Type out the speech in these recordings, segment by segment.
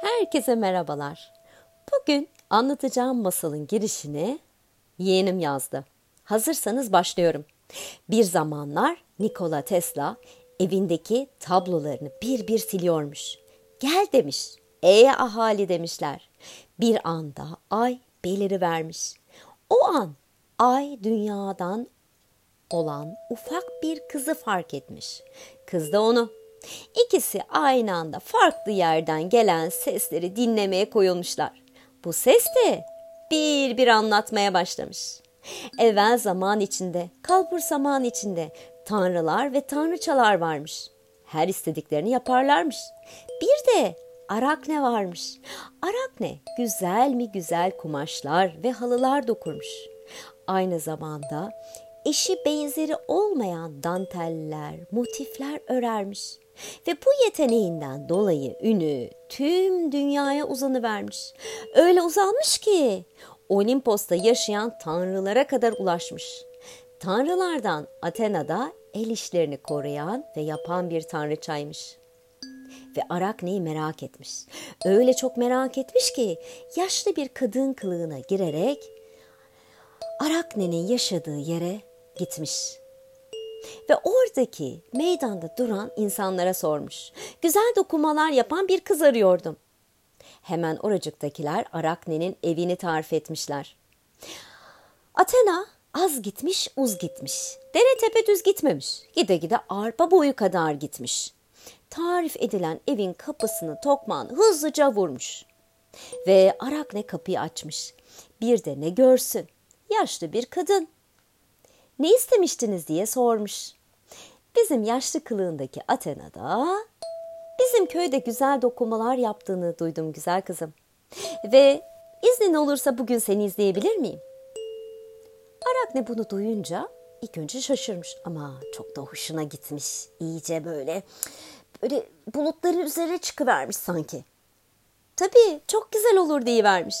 Herkese merhabalar. Bugün anlatacağım masalın girişini yeğenim yazdı. Hazırsanız başlıyorum. Bir zamanlar Nikola Tesla evindeki tablolarını bir bir siliyormuş. Gel demiş. Ey ahali demişler. Bir anda ay beliri vermiş. O an ay dünyadan olan ufak bir kızı fark etmiş. Kız da onu. İkisi aynı anda farklı yerden gelen sesleri dinlemeye koyulmuşlar. Bu ses de bir bir anlatmaya başlamış. Evvel zaman içinde, kalbur zaman içinde tanrılar ve tanrıçalar varmış. Her istediklerini yaparlarmış. Bir de Arakne varmış. Arakne güzel mi güzel kumaşlar ve halılar dokurmuş. Aynı zamanda eşi benzeri olmayan danteller, motifler örermiş. Ve bu yeteneğinden dolayı ünü tüm dünyaya uzanıvermiş. Öyle uzanmış ki Olimpos'ta yaşayan tanrılara kadar ulaşmış. Tanrılardan Athena'da el işlerini koruyan ve yapan bir tanrıçaymış. Ve Arakne'yi merak etmiş. Öyle çok merak etmiş ki yaşlı bir kadın kılığına girerek Arakne'nin yaşadığı yere gitmiş. Ve oradaki meydanda duran insanlara sormuş. Güzel dokumalar yapan bir kız arıyordum. Hemen oracıktakiler Arakne'nin evini tarif etmişler. Athena az gitmiş uz gitmiş. Dere tepe düz gitmemiş. Gide gide arpa boyu kadar gitmiş. Tarif edilen evin kapısını tokmağını hızlıca vurmuş. Ve Arakne kapıyı açmış. Bir de ne görsün? Yaşlı bir kadın. Ne istemiştiniz diye sormuş. Bizim yaşlı kılığındaki Athena'da bizim köyde güzel dokumalar yaptığını duydum güzel kızım. Ve iznin olursa bugün seni izleyebilir miyim? Arakne bunu duyunca ilk önce şaşırmış ama çok da hoşuna gitmiş. İyice böyle böyle bulutların üzerine çıkıvermiş sanki. Tabii çok güzel olur diye vermiş.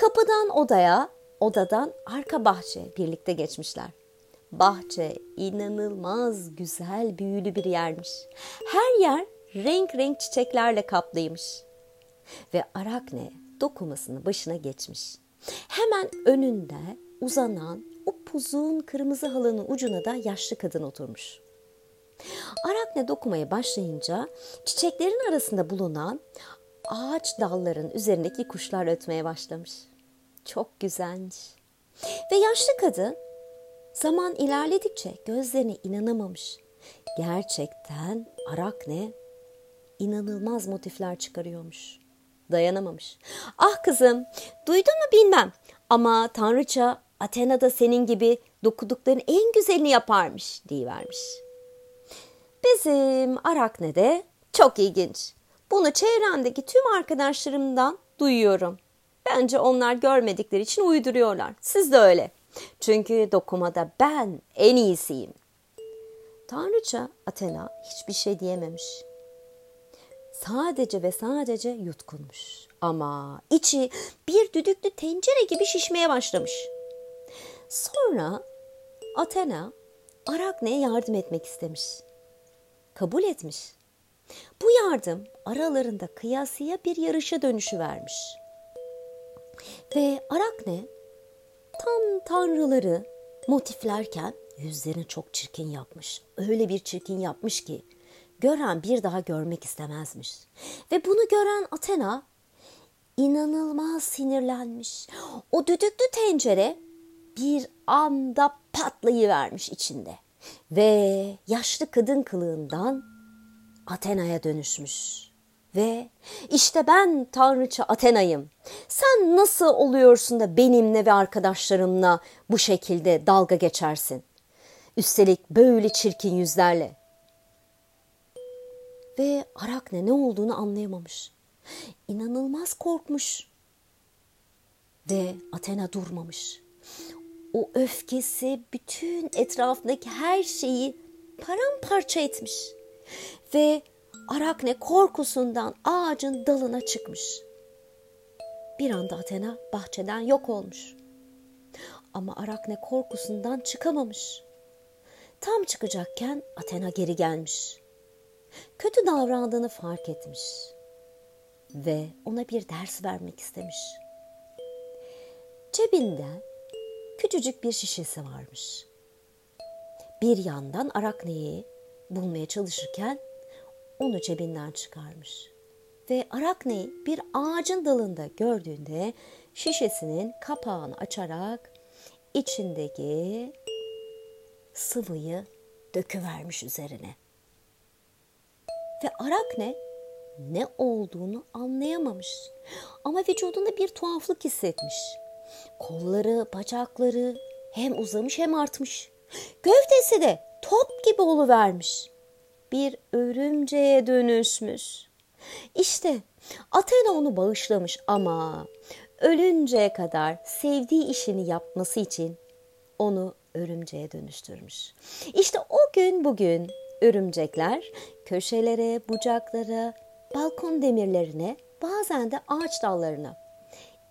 Kapıdan odaya, odadan arka bahçe birlikte geçmişler. Bahçe inanılmaz güzel büyülü bir yermiş. Her yer renk renk çiçeklerle kaplıymış. Ve Arakne dokumasını başına geçmiş. Hemen önünde uzanan upuzun kırmızı halının ucuna da yaşlı kadın oturmuş. Arakne dokumaya başlayınca çiçeklerin arasında bulunan ağaç dalların üzerindeki kuşlar ötmeye başlamış. Çok güzelmiş. Ve yaşlı kadın zaman ilerledikçe gözlerine inanamamış. Gerçekten Arakne inanılmaz motifler çıkarıyormuş. Dayanamamış. Ah kızım, duydun mu bilmem ama Tanrıça Athena'da senin gibi dokudukların en güzelini yaparmış vermiş. Bizim Arakne'de çok ilginç. Bunu çevremdeki tüm arkadaşlarımdan duyuyorum. Bence onlar görmedikleri için uyduruyorlar. Siz de öyle. Çünkü dokumada ben en iyisiyim. Tanrıça Athena hiçbir şey diyememiş. Sadece ve sadece yutkunmuş. Ama içi bir düdüklü tencere gibi şişmeye başlamış. Sonra Athena Arakne'ye yardım etmek istemiş. Kabul etmiş. Bu yardım aralarında kıyasıya bir yarışa dönüşü vermiş. Ve Arakne tam tanrıları motiflerken yüzlerini çok çirkin yapmış. Öyle bir çirkin yapmış ki gören bir daha görmek istemezmiş. Ve bunu gören Athena inanılmaz sinirlenmiş. O düdüklü tencere bir anda patlayıvermiş içinde. Ve yaşlı kadın kılığından Athena'ya dönüşmüş. Ve işte ben tanrıça Athena'yım. Sen nasıl oluyorsun da benimle ve arkadaşlarımla bu şekilde dalga geçersin? Üstelik böyle çirkin yüzlerle. Ve Arakne ne olduğunu anlayamamış. İnanılmaz korkmuş. Ve Athena durmamış. O öfkesi bütün etrafındaki her şeyi paramparça etmiş. Ve Arakne korkusundan ağacın dalına çıkmış. Bir anda Athena bahçeden yok olmuş. Ama Arakne korkusundan çıkamamış. Tam çıkacakken Athena geri gelmiş. Kötü davrandığını fark etmiş. ve ona bir ders vermek istemiş. Cebinde küçücük bir şişesi varmış. Bir yandan Arakne'yi bulmaya çalışırken onu cebinden çıkarmış. Ve Arakne'yi bir ağacın dalında gördüğünde şişesinin kapağını açarak içindeki sıvıyı döküvermiş üzerine. Ve Arakne ne olduğunu anlayamamış. Ama vücudunda bir tuhaflık hissetmiş. Kolları, bacakları hem uzamış hem artmış. Gövdesi de top gibi oluvermiş. Bir örümceğe dönüşmüş. İşte Athena onu bağışlamış ama ölünceye kadar sevdiği işini yapması için onu örümceğe dönüştürmüş. İşte o gün bugün örümcekler köşelere, bucaklara, balkon demirlerine, bazen de ağaç dallarına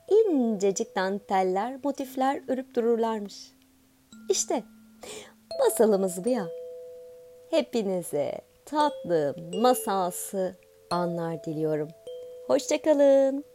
incecik danteller, motifler örüp dururlarmış. İşte masalımız bu ya. Hepinize tatlı, masalsı anlar diliyorum. Hoşçakalın.